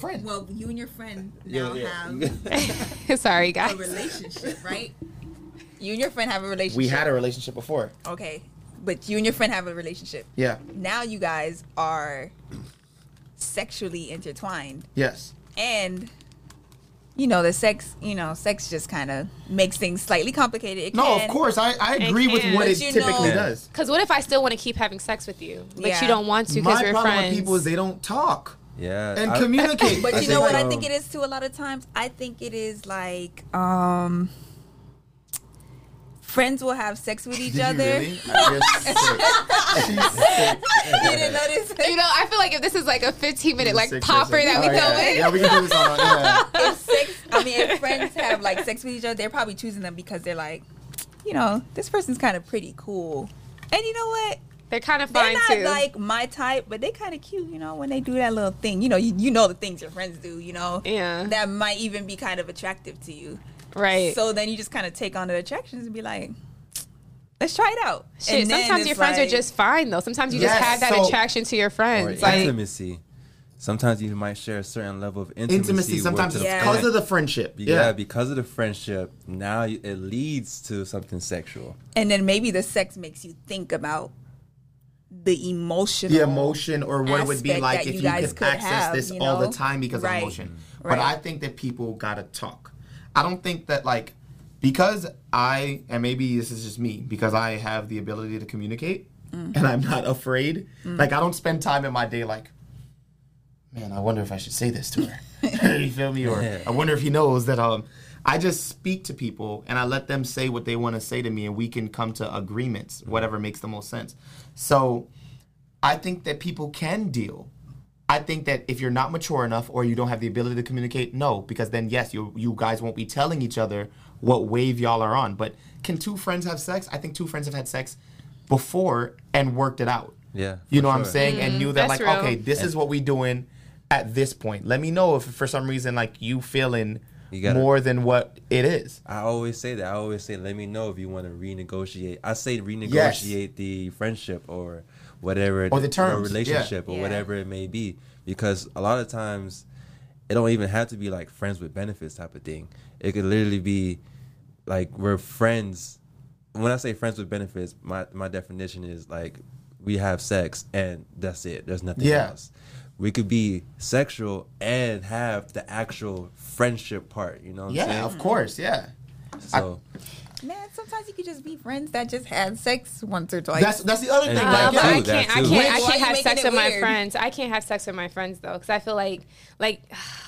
friend. Well, you and your friend now yeah. have Sorry, a guys. relationship, right? You and your friend have a relationship. we had a relationship before. okay, but you and your friend have a relationship. Yeah. Now you guys are sexually intertwined, Yes. and you know the sex. You know, sex just kind of makes things slightly complicated. It No, of course. I, I agree with what But it typically know- does. Because what if I still want to keep having sex with you, but Yeah. you don't want to because My we're problem friends? with people is they don't talk Yeah. and I- communicate. But you know what I think it is too. A lot of times, I think it is like um, friends will have sex with each Did other. You're sick. She's sick. you didn't notice? you know, I feel like if this is like a 15 minute like Sick popper person. that we Oh, go yeah. in, Yeah, we can do this on. Yeah. if sex, I mean, if friends have like sex with each other, they're probably choosing them because they're like, you know, this person's kind of pretty cool, and you know what? They're kind of fine They're not too. like my type, but they kind of cute, you know, when they do that little thing. You know, you, you know the things your friends do, you know, Yeah. that might even be kind of attractive to you. right. So then you just kind of take on the attractions and be like, let's try it out. Shit, And sometimes your friends like- are just fine though. Sometimes you Yes, just have that so- attraction to your or friends. Like, intimacy. Sometimes you might share a certain level of intimacy. Intimacy. Sometimes it's Yeah. because friend. of the friendship. yeah. Yeah. because of the friendship. Now it leads to something sexual. and then maybe the sex makes you think about the emotional, the emotion or what it would be like if you you, could could access have, this you all the time because Right. of emotion. But Right. I think that people gotta talk. I don't think that like because I and maybe this is just me because I have the ability to communicate Mm. and I'm not afraid. Like I don't spend time in my day like, man, I wonder if I should say this to her. you feel me? Or I wonder if he knows that um I just speak to people and I let them say what they want to say to me and we can come to agreements, whatever makes the most sense. So I think that people can deal. I think that if you're not mature enough or you don't have the ability to communicate, no, because then yes, you you guys won't be telling each other what wave y'all are on. But can two friends have sex? I think two friends have had sex before and worked it out. Yeah, You for know what I'm sure. saying? and knew that Mm, that's like, real. okay, this is what we doing at this point. Let me know if for some reason like you feeling You gotta- more than what it is. I always say that. I always say, let me know if you want to renegotiate. I say renegotiate the friendship or whatever, Or the terms, yeah. relationship or Yeah. whatever it may be. Because a lot of times, it don't even have to be like friends with benefits type of thing. It could literally be like we're friends. When I say friends with benefits, my my definition is like we have sex and that's it. There's nothing Yeah. else. We could be sexual and have the actual friendship part. You know what I'm Yeah, saying? of course, yeah. So Man, sometimes you could just be friends that just had sex once or twice. That's that's the other thing. And- Uh, Like, but yeah, I too, that can't. I can't. I can't have sex it with my friends. I can't have sex with my friends though, because I feel like, like,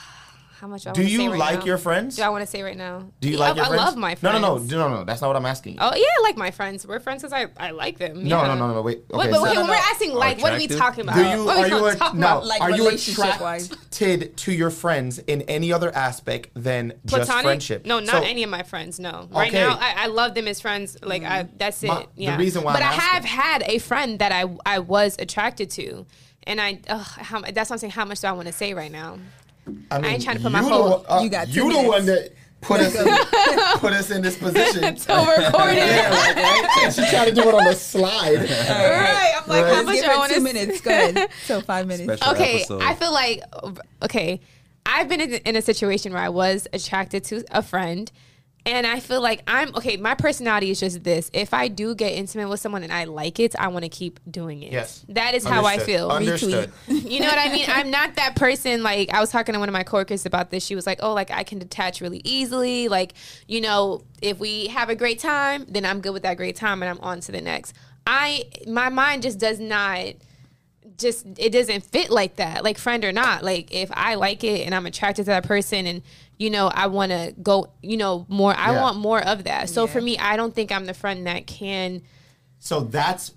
how much do I do wanna say you right like now? your friends? Do I want to say right now? Do you Yeah, like your I, friends? I love my friends. no, no, no, no, no. That's not what I'm asking. Oh yeah, I like my friends. We're friends because I, I like them. No, yeah. no, no, no. Wait. Okay. Wait, but so- okay, no, when no. we're asking like, what are we talking about? do you What are you a, no? about? Like are you attracted to your friends in any other aspect than just Platonic? friendship? No, not So- any of my friends. No, right Okay. now I, I love them as friends. Like I, that's it. My- the reason why but I'm I have had a friend that I I was attracted to, and I ugh, how, that's what I'm saying. How much do I want to say right now? I, mean, ain't trying to put my you whole- the one- uh, You got two you the one that put us in, put us in this position. So recorded. yeah, like, right? She tried to do it on the slide. right. I'm like, Right. how Let's much give do I her want two to minutes. Go ahead. So five minutes. Special okay episode. i feel like okay i've been in, in a situation where i was attracted to a friend and i feel like i'm okay my personality is just this if i do get intimate with someone and i like it i want to keep doing it Yes. that is how i feel Understood. you know what I mean? I'm not that person. Like I was talking to one of my coworkers about this. She was like, "Oh, like I can detach really easily. Like you know, if we have a great time, then I'm good with that great time, and I'm on to the next." I my mind just does not just it doesn't fit like that like friend or not like if i like it and i'm attracted to that person and you know i want to go you know more i Yeah. want more of that so Yeah. for me i don't think i'm the friend that can So that's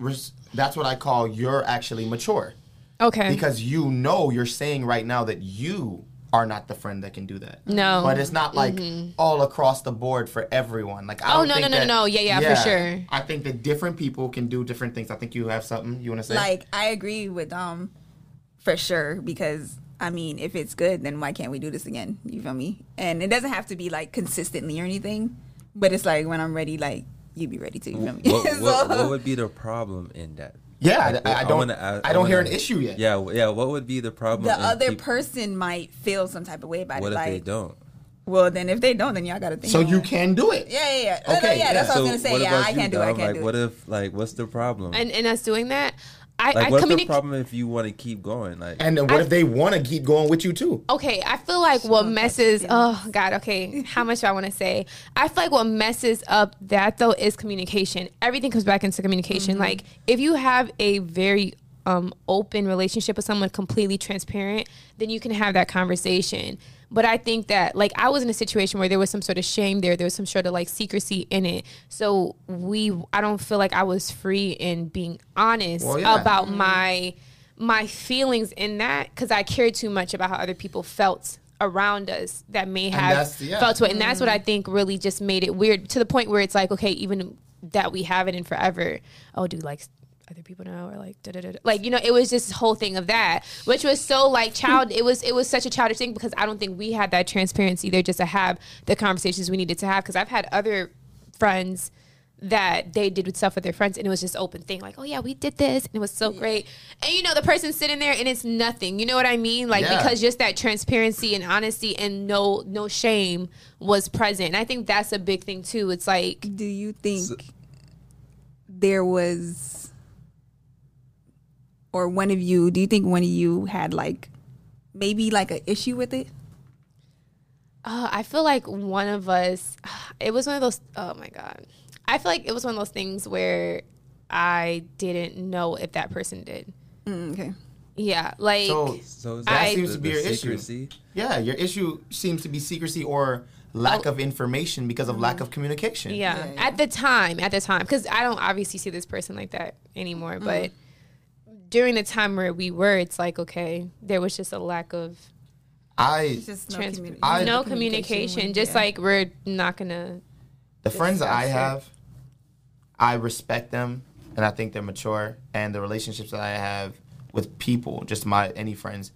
that's what I call you're actually mature okay because you know you're saying right now that you are not the friend that can do that. No. but it's not like all across the board for everyone. Like I Oh, don't no, think no, no, that- no. Yeah, yeah, for sure. I think that different people can do different things. I think you have something you want to say. Like I agree with um for sure because I mean if it's good then why can't we do this again? You feel me? And it doesn't have to be like consistently or anything, but it's like when I'm ready, like you'd be ready to. You feel me? what, what, So- what would be the problem in that? Yeah, I, I, I I don't. wanna ask- I I don't hear an wanna- issue yet. Yeah, yeah. What would be the problem? The other peop- person might feel some type of way about What it. if like, they don't? well, then if they don't, then y'all got to think. So you it. can do it. Yeah, yeah, yeah. No, no, Okay, yeah, that's yeah. what I was gonna say. Yeah, I can't do it. I can't like, do what if like what's the problem? and and us doing that, I, like, I what's the problem if you want to keep going? Like, And then what if they want to keep going with you too? Okay, I feel like what messes. Oh God. Okay, how much do I want to say? I feel like what messes up that though is communication. Everything comes back into communication. Like if you have a very um, open relationship with someone, completely transparent, then you can have that conversation. But I think that like I was in a situation where there was some sort of shame there. There was some sort of like secrecy in it. So we, I don't feel like I was free in being honest Well, yeah. about mm-hmm. my my feelings in that because I cared too much about how other people felt around us that may have yeah. felt to it. And that's what I mm-hmm. think really just made it weird to the point where it's like, okay, even that we have it in forever. Oh, do like other people know or like da da da da. like you know it was just this whole thing of that which was so like child it was it was such a childish thing because i don't think we had that transparency there just to have the conversations we needed to have because i've had other friends that they did with stuff with their friends and it was just open thing like oh yeah we did this and it was so great and you know the person sitting there and it's nothing you know what i mean like Yeah. because just that transparency and honesty and no no shame was present and i think that's a big thing too it's like Do you think there was, or one of you? Do you think one of you had like, maybe like an issue with it? Uh, I feel like one of us, it was one of those, oh my God. I feel like it was one of those things where I didn't know if that person did. Mm, okay. Yeah. Like, So so that I- seems the- to be your secrecy? issue. Yeah, your issue seems to be secrecy or lack of information because of lack of communication. Mm-hmm. yeah, Yeah, yeah. At the time, at the time, because I don't obviously see this person like that anymore, Mm-hmm. but during the time where we were, it's like, okay, there was just a lack of I It's just no, trans- communi- I- no communication communication. Just yeah. like we're not gonna. the friends that I it. have, I respect them and I think they're mature. And the relationships that I have with people, just my any friends,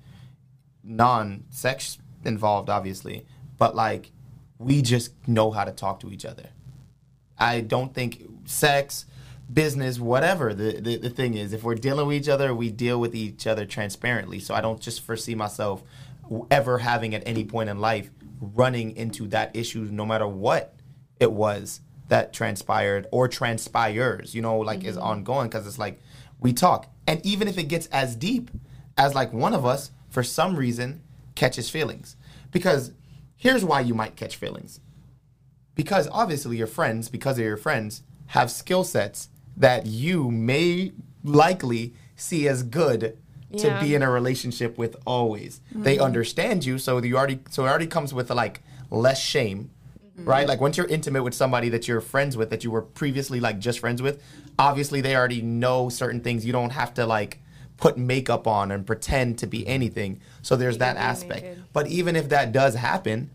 non-sex involved, obviously, but like we just know how to talk to each other. I don't think sex, business, whatever the, the, the thing is, if we're dealing with each other, we deal with each other transparently. So I don't just foresee myself ever having at any point in life running into that issue, no matter what it was that transpired or transpires, you know, like is mm-hmm. ongoing because it's like we talk. And even if it gets as deep as like one of us, for some reason, catches feelings. Because here's why you might catch feelings because obviously your friends, because of your friends, have skill sets that you may likely see as good to be in a relationship with always. They understand you, so you already so it already comes with like less shame. Right? Like once you're intimate with somebody that you're friends with that you were previously like just friends with, obviously they already know certain things. You don't have to like put makeup on and pretend to be anything. So there's that aspect. naked. But even if that does happen,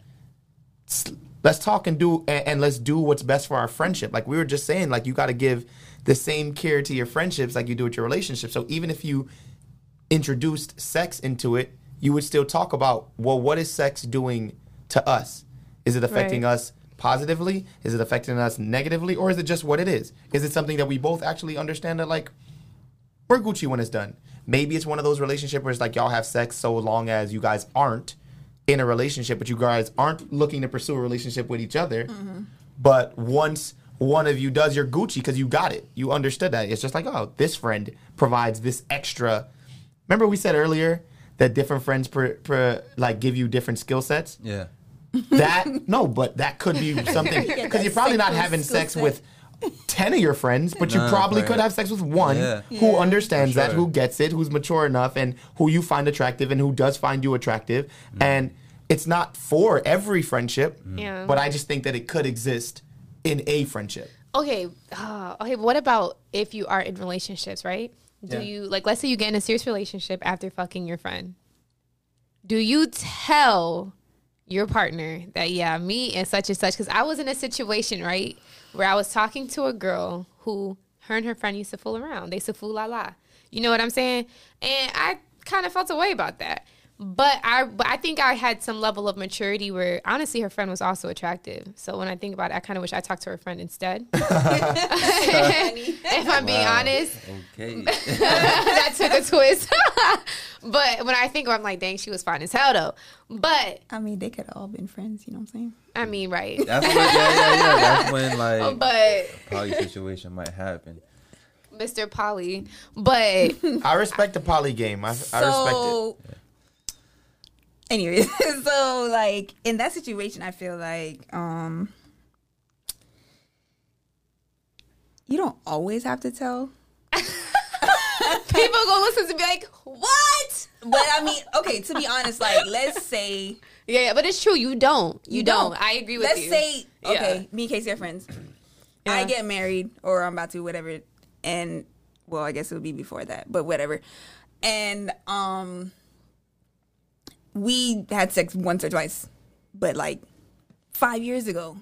let's talk and do and, and let's do what's best for our friendship like we were just saying like you got to give the same care to your friendships like you do with your relationship so even if you introduced sex into it you would still talk about well what is sex doing to us is it affecting Right. us positively is it affecting us negatively or is it just what it is is it something that we both actually understand that like we're Gucci when it's done. Maybe it's one of those relationships where it's like y'all have sex so long as you guys aren't in a relationship, but you guys aren't looking to pursue a relationship with each other. Mm-hmm. But once one of you does, you're Gucci because you got it. You understood that. It's just like, oh, this friend provides this extra. Remember we said earlier that different friends per, per, like give you different skill sets. Yeah. That no, but that could be something because that you're probably not having sex set. with ten of your friends, but you probably right. could have sex with one Yeah. who Yeah. understands For that, who gets it, who's mature enough, and who you find attractive, and who does find you attractive. Mm. And it's not for every friendship, Yeah. but I just think that it could exist in a friendship. Okay, uh, okay. But what about if you are in relationships, right? Do Yeah. you like? Let's say you get in a serious relationship after fucking your friend. Do you tell your partner that yeah, me and such and such? Because I was in a situation right where I was talking to a girl who her and her friend used to fool around. They used to fool la la. You know what I'm saying? And I kind of felt a way about that. But I, but I think I had some level of maturity where honestly her friend was also attractive. So when I think about it, I kind of wish I talked to her friend instead. if I'm being Wow. honest, Okay. that took a twist. but when I think, of her, I'm like, dang, she was fine as hell though. But I mean, they could have all been friends. You know what I'm saying? I mean, right? That's when, yeah, yeah, yeah. That's when like But poly situation might happen. Mr. Polly, but I respect the poly game. I, I respect it. Anyways, so like in that situation, I feel like um, you don't always have to tell. people gonna listen to be like, what? But I mean, okay, to be honest, like let's say Yeah, yeah, but it's true. You don't. You, You don't. don't. I agree with you. let's say okay, Yeah. me and Casey are friends. I get married or I'm about to, whatever. And well, I guess it would be before that, but whatever. And um we had sex once or twice, but like five years ago.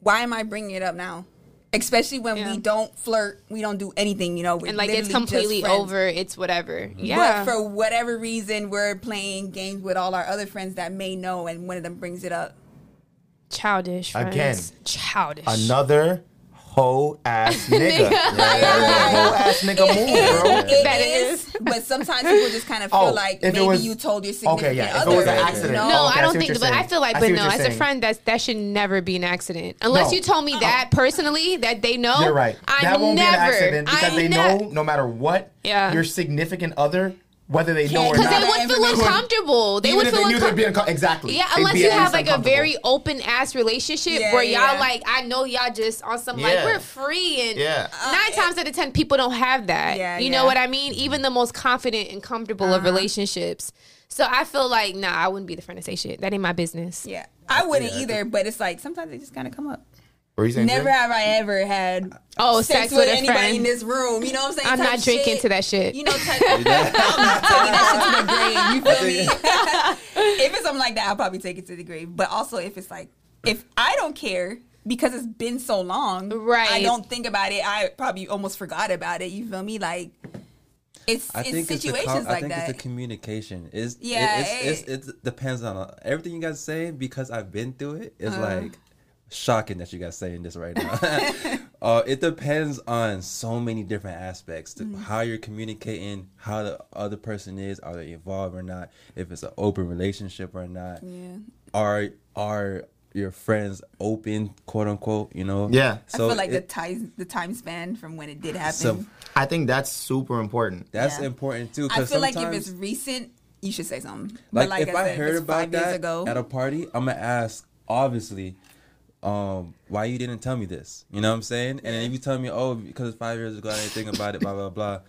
Why am I bringing it up now? Especially when Yeah. we don't flirt, we don't do anything, you know. We're and like it's completely over. It's whatever. Yeah. But for whatever reason, we're playing games with all our other friends that may know, and one of them brings it up. Childish. Friends. Again. Childish. Another hoe ass nigga. Hoe ass nigga move, bro. It That is, is. but sometimes people just kind of feel Oh, like if it maybe was- you told your significant Okay, yeah. If other. it was an accident. No, No, okay, I see don't what think. you're But I saying. feel like, I but see what no, you're as a saying. friend, that's that should never be an accident. Unless No. you told me that oh. personally, that they know. You're right. I that won't never, be an accident because I they ne- know no matter what Yeah. your significant other, whether they know or not. Because they would feel uncomfortable. They would if feel they knew they'd uncomfortable. exactly. Yeah, unless you have like a very open ass relationship Yeah, where y'all yeah. like, I know y'all just on some like we're free and Yeah. Uh, nine times out of ten people don't have that. Yeah, you know what I mean? Even the most confident and comfortable of uh-huh. relationships. So I feel like nah, I wouldn't be the friend to say shit. That ain't my business. Yeah, I wouldn't either. But it's like sometimes they just kind of come up. Were you saying Never Jay? have I ever had Oh, sex, with, a anybody friend. in this room. You know what I'm saying? I'm not drinking shit. to that shit. You know, type, I'm taking that shit to the grave. You feel me? if it's something like that, I'll probably take it to the grave. But also, if it's like, if I don't care because it's been so long, Right. I don't think about it. I probably almost forgot about it. You feel me? Like, it's I it's think it's the situations com- I like think that. it's the communication. Is Yeah, it, it's, it's, it depends on uh, everything you guys say because I've been through it. It's Uh-huh. like shocking that you guys saying this right now. uh, it depends on so many different aspects to Mm-hmm. how you're communicating, how the other person is, are they involved or not, if it's an open relationship or not. yeah. Are are your friends open, quote unquote? You know. Yeah. I feel like the time the time span from when it did happen. So- I think that's super important. that's Yeah. important too. I feel like if it's recent, you should say something. Like, but like if I, said, heard about five that ago, at a party, I'm gonna ask obviously, um, why you didn't tell me this? You know what I'm saying? And if you tell me, oh, because five years ago, I didn't think about it, blah blah blah.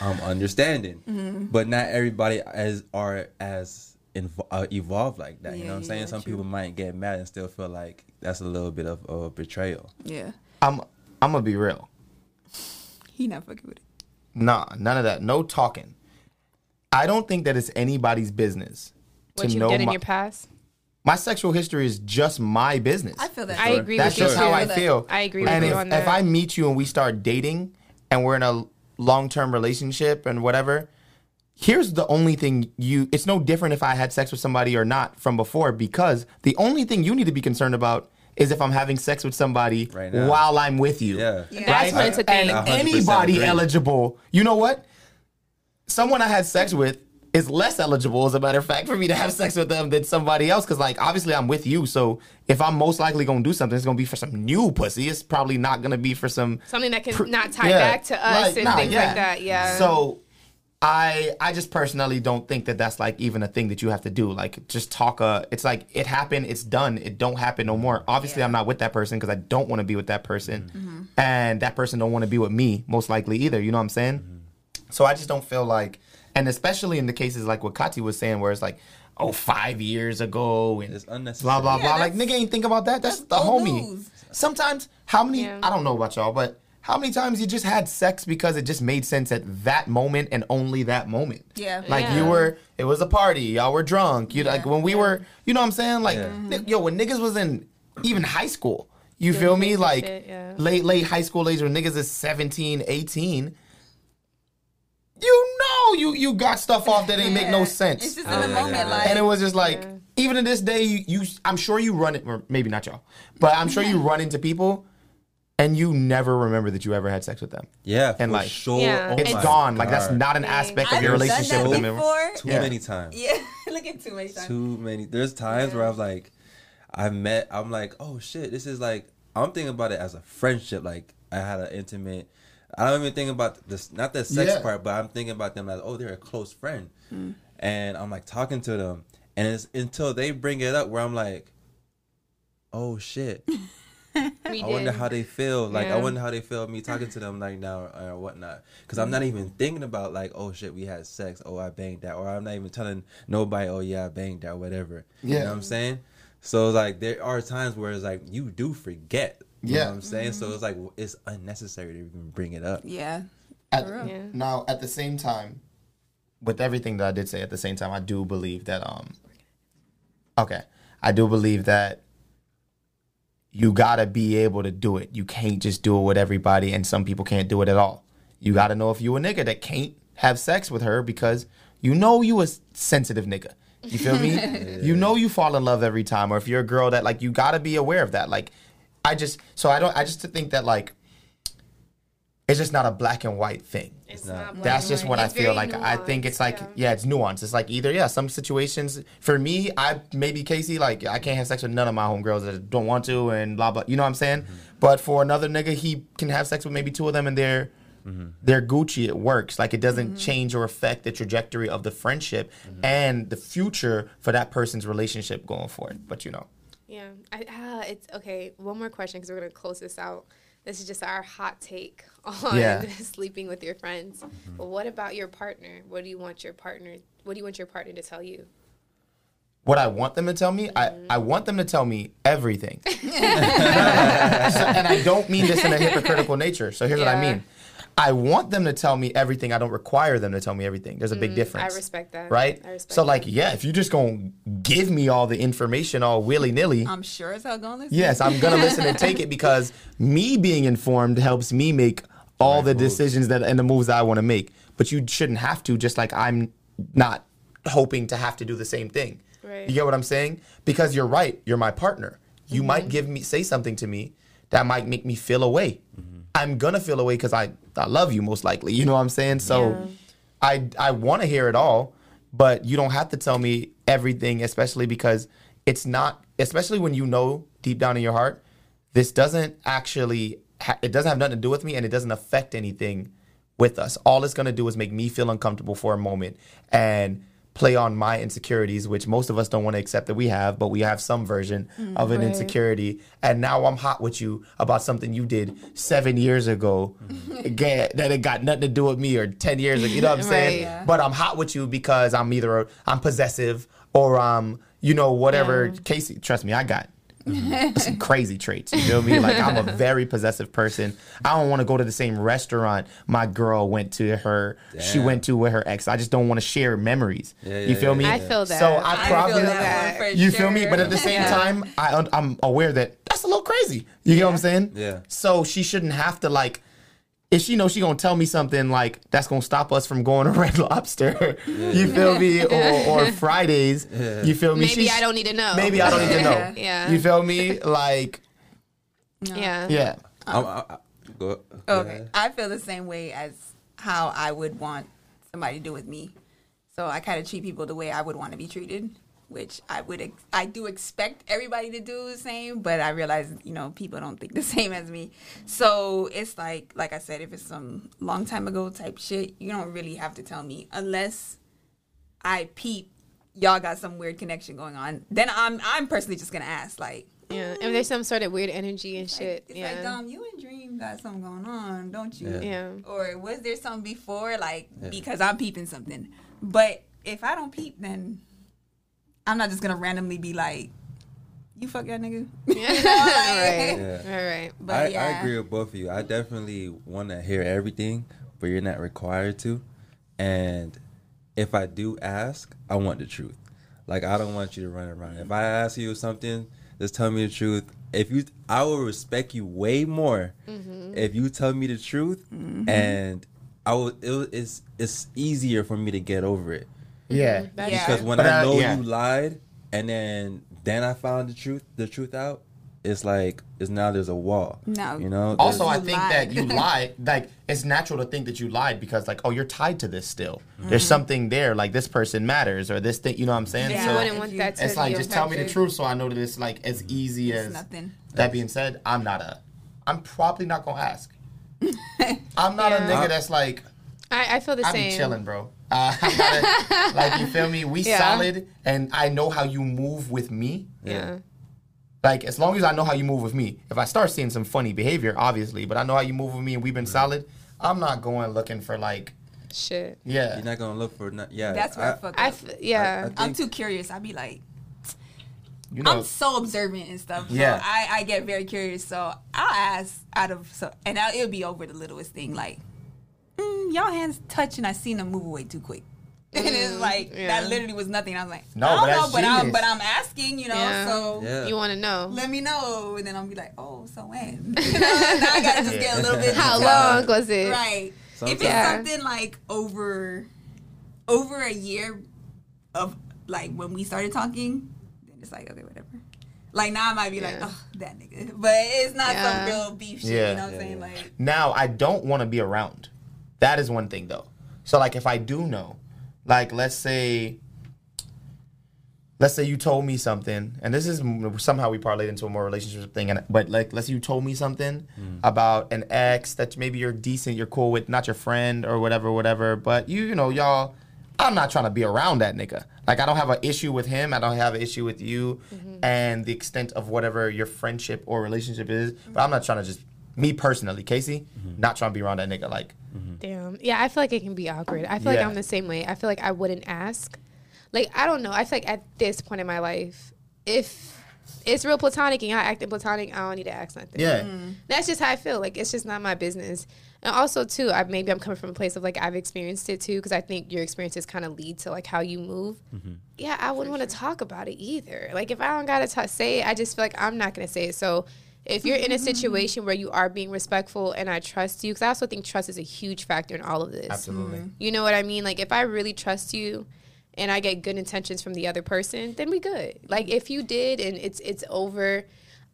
I'm understanding, Mm-hmm. but not everybody as are as invo- uh, evolved like that. you know what I'm saying? yeah, Some true. people might get mad and still feel like that's a little bit of a betrayal. yeah, I'm I'm gonna be real. he not fucking with it. Nah, none of that. No talking. I don't think that it's anybody's business What to you know did in my, your past. My sexual history is just my business. I feel that. I agree That's with you. just how I feel. I agree with and you if, on that. if I meet you and we start dating and we're in a long term relationship and whatever, here's the only thing you it's no different if I had sex with somebody or not from before because the only thing you need to be concerned about is if I'm having sex with somebody Right while I'm with you. Yeah. Yeah. That's Right? what's a thing. And anybody agree. eligible, you know what? Someone I had sex with is less eligible, as a matter of fact, for me to have sex with them than somebody else. Because, like, obviously, I'm with you. So, if I'm most likely going to do something, it's going to be for some new pussy. It's probably not going to be for some Something that can pr- not tie yeah, back to us like, and nah, things yeah. like that. Yeah. So, I I just personally don't think that that's like even a thing that you have to do. Like, just talk. Uh, it's like it happened. It's done. It don't happen no more. Obviously, I'm not with that person because I don't want to be with that person, and that person don't want to be with me most likely either. You know what I'm saying? So I just don't feel like, and especially in the cases like what Kati was saying, where it's like, oh, five years ago and It's unnecessary. blah blah Yeah, blah. Like nigga ain't think about that. That's, that's the homie. news. Sometimes how many? Yeah. I don't know about y'all, but how many times you just had sex because it just made sense at that moment and only that moment? Yeah. Like Yeah. you were, it was a party. Y'all were drunk. You like when we were, you know what I'm saying? Like Yeah. ni- yo, when niggas was in even high school, you feel me? Like shit, yeah. late late high school age when niggas is 17, 18. You know you you got stuff off that ain't make no sense. It's just Oh, in the moment, yeah, yeah. like. and it was just like even to this day you, you i'm sure you run it or maybe not y'all but i'm sure you run into people and you never remember that you ever had sex with them Yeah, And, for like, sure. Yeah. Oh it's my gone like that's not an aspect of I've your done relationship that with them before. Too Yeah. many times. Yeah, look at too many times. Too many. There's times where I'm like, I met. I'm like, oh shit, this is like. I'm thinking about it as a friendship. Like I had an intimate. I don't even think about this, not the sex Yeah. part, but I'm thinking about them as, oh, they're a close friend, mm. and I'm like talking to them, and it's until they bring it up where I'm like, oh shit. We I wonder how they feel. Like I wonder how they feel me talking to them like now or whatnot. Because I'm not mm. even thinking about like, oh shit, we had sex. Oh, I banged that, or I'm not even telling nobody, oh yeah, I banged that, whatever. You Yeah. know what I'm saying? So it's like there are times where it's like you do forget. You Yeah. know what I'm saying? So it's like it's unnecessary to even bring it up. Yeah. At- Yeah. now at the same time with everything that i did say at the same time i do believe that um okay i do believe that you gotta be able to do it you can't just do it with everybody and some people can't do it at all you gotta know if you a nigga that can't have sex with her because you know you a sensitive nigga you feel me you know you fall in love every time or if you're a girl that like you gotta be aware of that like i just so i don't i just think that like it's just not a black and white thing It's not. not black that's and just white. what I feel very like. I think it's like yeah. yeah. it's nuanced. It's like either yeah, some situations for me, I maybe Casey like I can't have sex with none of my homegirls that don't want to and blah blah. You know what I'm saying? Mm-hmm. But for another nigga, he can have sex with maybe two of them and they're mm-hmm. they're Gucci. It works. Like it doesn't mm-hmm. change or affect the trajectory of the friendship and the future for that person's relationship going forward. But you know, Yeah, I, ah, it's okay. One more question because we're gonna close this out. This is just our hot take on Yeah. sleeping with your friends. But what about your partner? What do you want your partner? What do you want your partner to tell you? what I want them to tell me, I, I want them to tell me everything. So- and I don't mean this in a hypocritical nature. So here's what I mean. I want them to tell me everything. I don't require them to tell me everything. There's a big mm, difference. I respect that. Right? I respect so that. like, yeah, if you're just gonna give me all the information all willy nilly, I'm sure as hell gonna listen. yes, I'm gonna listen and take it because me being informed helps me make all the moves. decisions that and the moves that I want to make. But you shouldn't have to, just like I'm not hoping to have to do the same thing. Right. You get what I'm saying? Because you're right. You're my partner. You might mm-hmm. give me say something to me that might make me feel away. Mm-hmm. I'm gonna feel away because I I love you most likely. You know what I'm saying? So Yeah. I I want to hear it all, but you don't have to tell me everything, especially because it's not. Especially when you know deep down in your heart, this doesn't actually. Ha- it doesn't have nothing to do with me, and it doesn't affect anything with us. All it's gonna do is make me feel uncomfortable for a moment and play on my insecurities, which most of us don't want to accept that we have, but we have some version of an Right. insecurity. And now I'm hot with you about something you did seven years ago Again, that it got nothing to do with me or 10 years ago. You know what I'm saying? Right. Yeah. But I'm hot with you because I'm either I'm possessive or um, you know, whatever Casey, trust me, I got Mm-hmm. some crazy traits. You feel me? Like I'm a very possessive person. I don't want to go to the same restaurant my girl went to her she went to with her ex. I just don't want to share memories. Yeah, you feel yeah, me? I feel that. So I I probably feel that one you feel me? But at the same Yeah. time, I I'm aware that that's a little crazy. You get what I'm saying? Yeah. So she shouldn't have to like if she knows she gonna tell me something like that's gonna stop us from going to Red Lobster, you feel me, or, or Fridays, you feel me? Maybe She- I don't need to know. Maybe I don't need to know. Yeah. Yeah. You feel me? Like, Yeah. yeah, I'm, I, I, go, go Okay. ahead. I feel the same way as how I would want somebody to do with me. So I kind of treat people the way I would want to be treated, which I would ex- I do expect everybody to do the same, but I realize you know people don't think the same as me. So it's like like I said, if it's some long time ago type shit, you don't really have to tell me unless I peep y'all got some weird connection going on. Then I'm I'm personally just gonna ask like. Yeah. If there's some sort of weird energy and shit. It's yeah. like, Dom, you and Dream got something going on, don't you? Yeah. Yeah. Or was there something before, like, Yeah. because I'm peeping something? But if I don't peep, then I'm not just gonna randomly be like, you fuck that nigga. Yeah. like- right. Yeah. All right. But I, yeah. I agree with both of you. I definitely want to hear everything, but you're not required to. And if I do ask, I want the truth. Like I don't want you to run around. If I ask you something, just tell me the truth. If you, I will respect you way more Mm-hmm. if you tell me the truth, and I will. It, it's it's easier for me to get over it Yeah. That's Yeah. because when But, I uh, know yeah. you lied and then then I found the truth the truth out. It's like it's now there's a wall. No. you know. Also, You I think lied. that you lied. Like, it's natural to think that you lied because, like, oh, you're tied to this still. Mm-hmm. There's something there. Like, this person matters, or this thing. You know what I'm saying? Yeah. You So wouldn't want that to it's like just tell me the truth, so I know that it's like as easy It's as nothing. That being said, I'm not a. I'm probably not gonna ask. I'm not a nigga that's like I, I feel the same. I same. be chilling, bro. Uh, I'm not a, like you feel me. We Yeah. solid, and I know how you move with me. Yeah. Like as long as I know how you move with me. If I start seeing some funny behavior, obviously, but I know how you move with me, and we've been solid. I'm not going looking for like, Shit. yeah, You're not gonna look for not. Yeah, That's where I, fuck I up. f- yeah. I- I'm too curious. I'd be like, you know, I'm so observant and stuff. So Yeah. I, I get very curious. So I'll ask out of so, and I, it'll be over the littlest thing, like, y'all hands touch, and I seen them move away too quick. And it's mm, like yeah. that literally was nothing. I was like, No, I but don't know, but I'm but I'm asking, you know. Yeah. So Yeah. You want to know let me know, and then I'll be like, oh, so when? Now I gotta just get a little bit. how detailed. long was it? Right. If it's Yeah. something like over over a year of like when we started talking, then it's like okay, whatever. Like now I might be like, Yeah. oh, that nigga, but it's not Yeah. some real beef shit. Yeah. You know what I'm saying? yeah. Like, Now I don't want to be around. That is one thing though. So like if I do know, like let's say let's say you told me something and this is somehow we parlayed into a more relationship thing and but like let's say you told me something mm. about an ex that maybe you're decent, you're cool with, not your friend or whatever whatever, but you you know y'all I'm not trying to be around that nigga. Like I don't have an issue with him. I don't have an issue with you, mm-hmm. and the extent of whatever your friendship or relationship is. But mm-hmm. I'm not trying to just me personally, Casey, mm-hmm. not trying to be around that nigga. Like Damn. Yeah, I feel like it can be awkward. I feel like I'm the same way. I feel like I wouldn't ask. Like I don't know. I feel like at this point in my life, if it's real platonic and y'all acting platonic, I don't need to ask nothing. yeah, mm-hmm. That's just how I feel. Like it's just not my business. And also too, I maybe I'm coming from a place of like I've experienced it too, because I think your experiences kind of lead to like how you move. Mm-hmm. Yeah, I wouldn't want to talk about it either. Like if I don't gotta ta say it, I just feel like I'm not gonna say it. So if you're in a mm-hmm. situation where you are being respectful and I trust you, because I also think trust is a huge factor in all of this. absolutely. Mm-hmm. You know what I mean? Like if I really trust you and I get good intentions from the other person, then we good. Like if you did and it's it's over.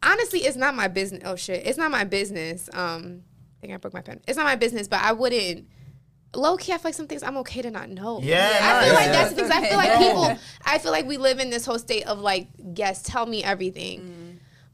Honestly, it's not my business. Oh shit, it's not my business. Um, I think I broke my pen. It's not my business, but I wouldn't. Low key, I feel like some things I'm okay to not know. Yeah, I no, feel like yeah. that's the things. I feel like people. I feel like we live in this whole state of like, yes, tell me everything. Mm.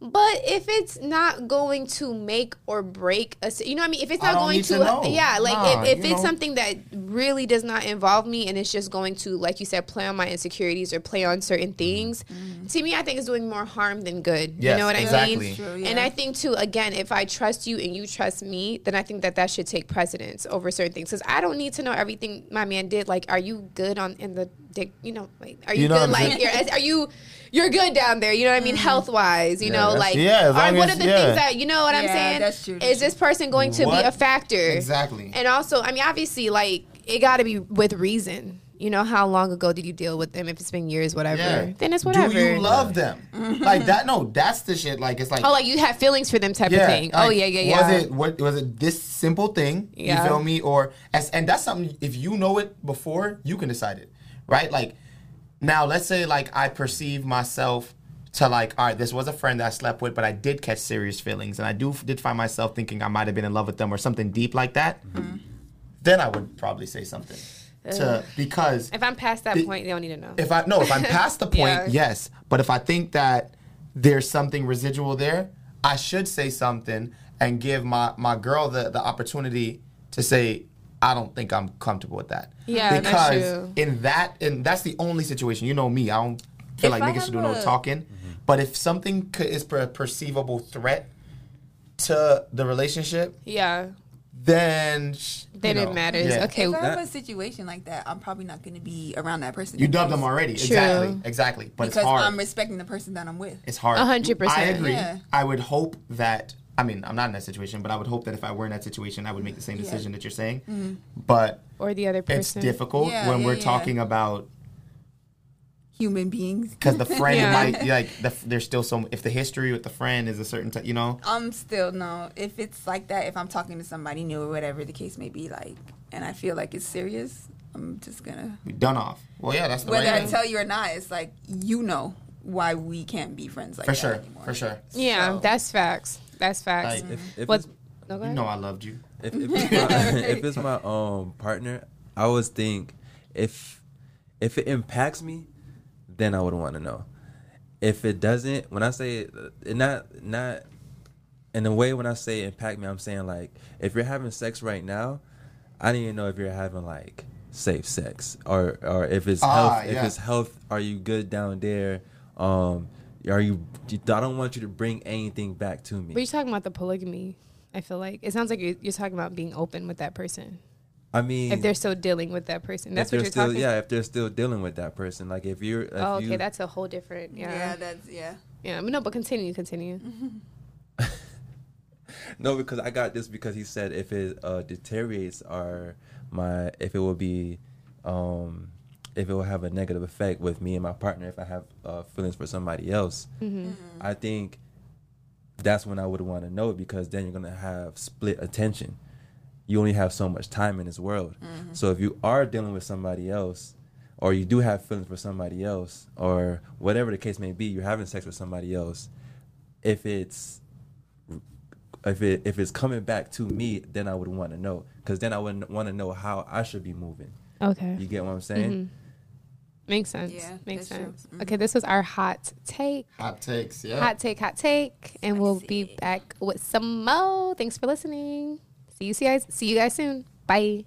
But if it's not going to make or break a, si- you know what I mean? If it's not going to, to yeah, like Nah, if, if it's know. something that really does not involve me and it's just going to, like you said, play on my insecurities or play on certain mm-hmm. things, mm-hmm. to me, I think it's doing more harm than good. Yes, you know what I mean? True, And. I think too, again, if I trust you and you trust me, then I think that that should take precedence over certain things. Because I don't need to know everything my man did. Like, are you good on in the dick? You know, like, are you, You know good? Like, you're, are you? You're good down there, you know what I mean, mm-hmm. health wise, you know, like, yeah, are one as- of the yeah. things that you know what I'm saying? that's true, Is this person going to What? be a factor? Exactly. And also, I mean, obviously, like it got to be with reason. You know, how long ago did you deal with them? If it's been years, whatever, Yeah. then it's whatever. Do you love them? Mm-hmm. like that? No, that's the shit. Like it's like oh, like you have feelings for them, type of thing. oh yeah, yeah, yeah. Was it what was it this simple thing? Yeah. You feel me? Or as and that's something if you know it before, you can decide it. Right? Like now let's say like I perceive myself to like, all right, this was a friend that I slept with, but I did catch serious feelings and I do did find myself thinking I might have been in love with them or something deep like that, mm-hmm. then I would probably say something. To because If I'm past that The- point, they don't need to know. if I no, if I'm past the point, Yeah. yes. But if I think that there's something residual there, I should say something and give my my girl the the opportunity to say, I don't think I'm comfortable with that. Yeah, that's because true. in that and that's the only situation. You know me, I don't feel If like I niggas should do have no a- talking. Mm-hmm. But if something co- is per- a perceivable threat to the relationship, yeah, then sh- then you it matters. yeah. Okay, if I have that- a situation like that, I'm probably not going to be around that person. You dubbed them already. True. Exactly. Exactly. But because it's hard. I'm respecting the person that I'm with. It's hard. A hundred percent. I agree. Yeah. I would hope that. I mean, I'm not in that situation, but I would hope that if I were in that situation, I would make the same decision that you're saying. Mm-hmm. But or the other person. it's difficult Yeah, when yeah, we're yeah. talking about Human beings. because the friend Yeah. might like the, there's still some if the history with the friend is a certain type, you know. I'm still no. If it's like that, if I'm talking to somebody new or whatever the case may be, like and I feel like it's serious, I'm just gonna be done off. Well, yeah, that's the whether right I tell you or not, it's like you know why we can't be friends like for that sure, anymore. for sure. Yeah, So- that's facts. That's facts. Like, If, if What? No, You know I loved you. if, if, it's my, if it's my um partner, I always think if if it impacts me, then I would want to know. If it doesn't, when I say it, not not in a way when I say impact me, I'm saying like if you're having sex right now, I need to know if you're having like safe sex or or if it's Ah, health. If it's health, are you good down there? Um, are you? I don't want you to bring anything back to me. But you're talking about the polygamy. I feel like it sounds like you're, you're talking about being open with that person. I mean, If they're still dealing with that person, that's what you're still, talking. Yeah, if they're still dealing with that person, like if you're, if Oh, okay, you, that's a whole different. Yeah, Yeah, that's yeah. yeah. But no, but continue, continue. no, because I got this because he said if it uh, deteriorates our my if it will be, um, if it will have a negative effect with me and my partner if I have uh, feelings for somebody else, Mm-hmm. I think that's when I would want to know because then you're gonna have split attention. You only have so much time in this world. So if you are dealing with somebody else, or you do have feelings for somebody else, or whatever the case may be, you're having sex with somebody else. If it's if it if it's coming back to me, then I would want to know because then I would want to know how I should be moving. Okay, You get what I'm saying? Mhm. Makes sense. Yeah, makes that's true. sense. Mhm. Okay, this was our hot take. Hot takes, yeah. Hot take, hot take, and we'll be back with some more. Thanks for listening. See you guys. See you guys soon. Bye.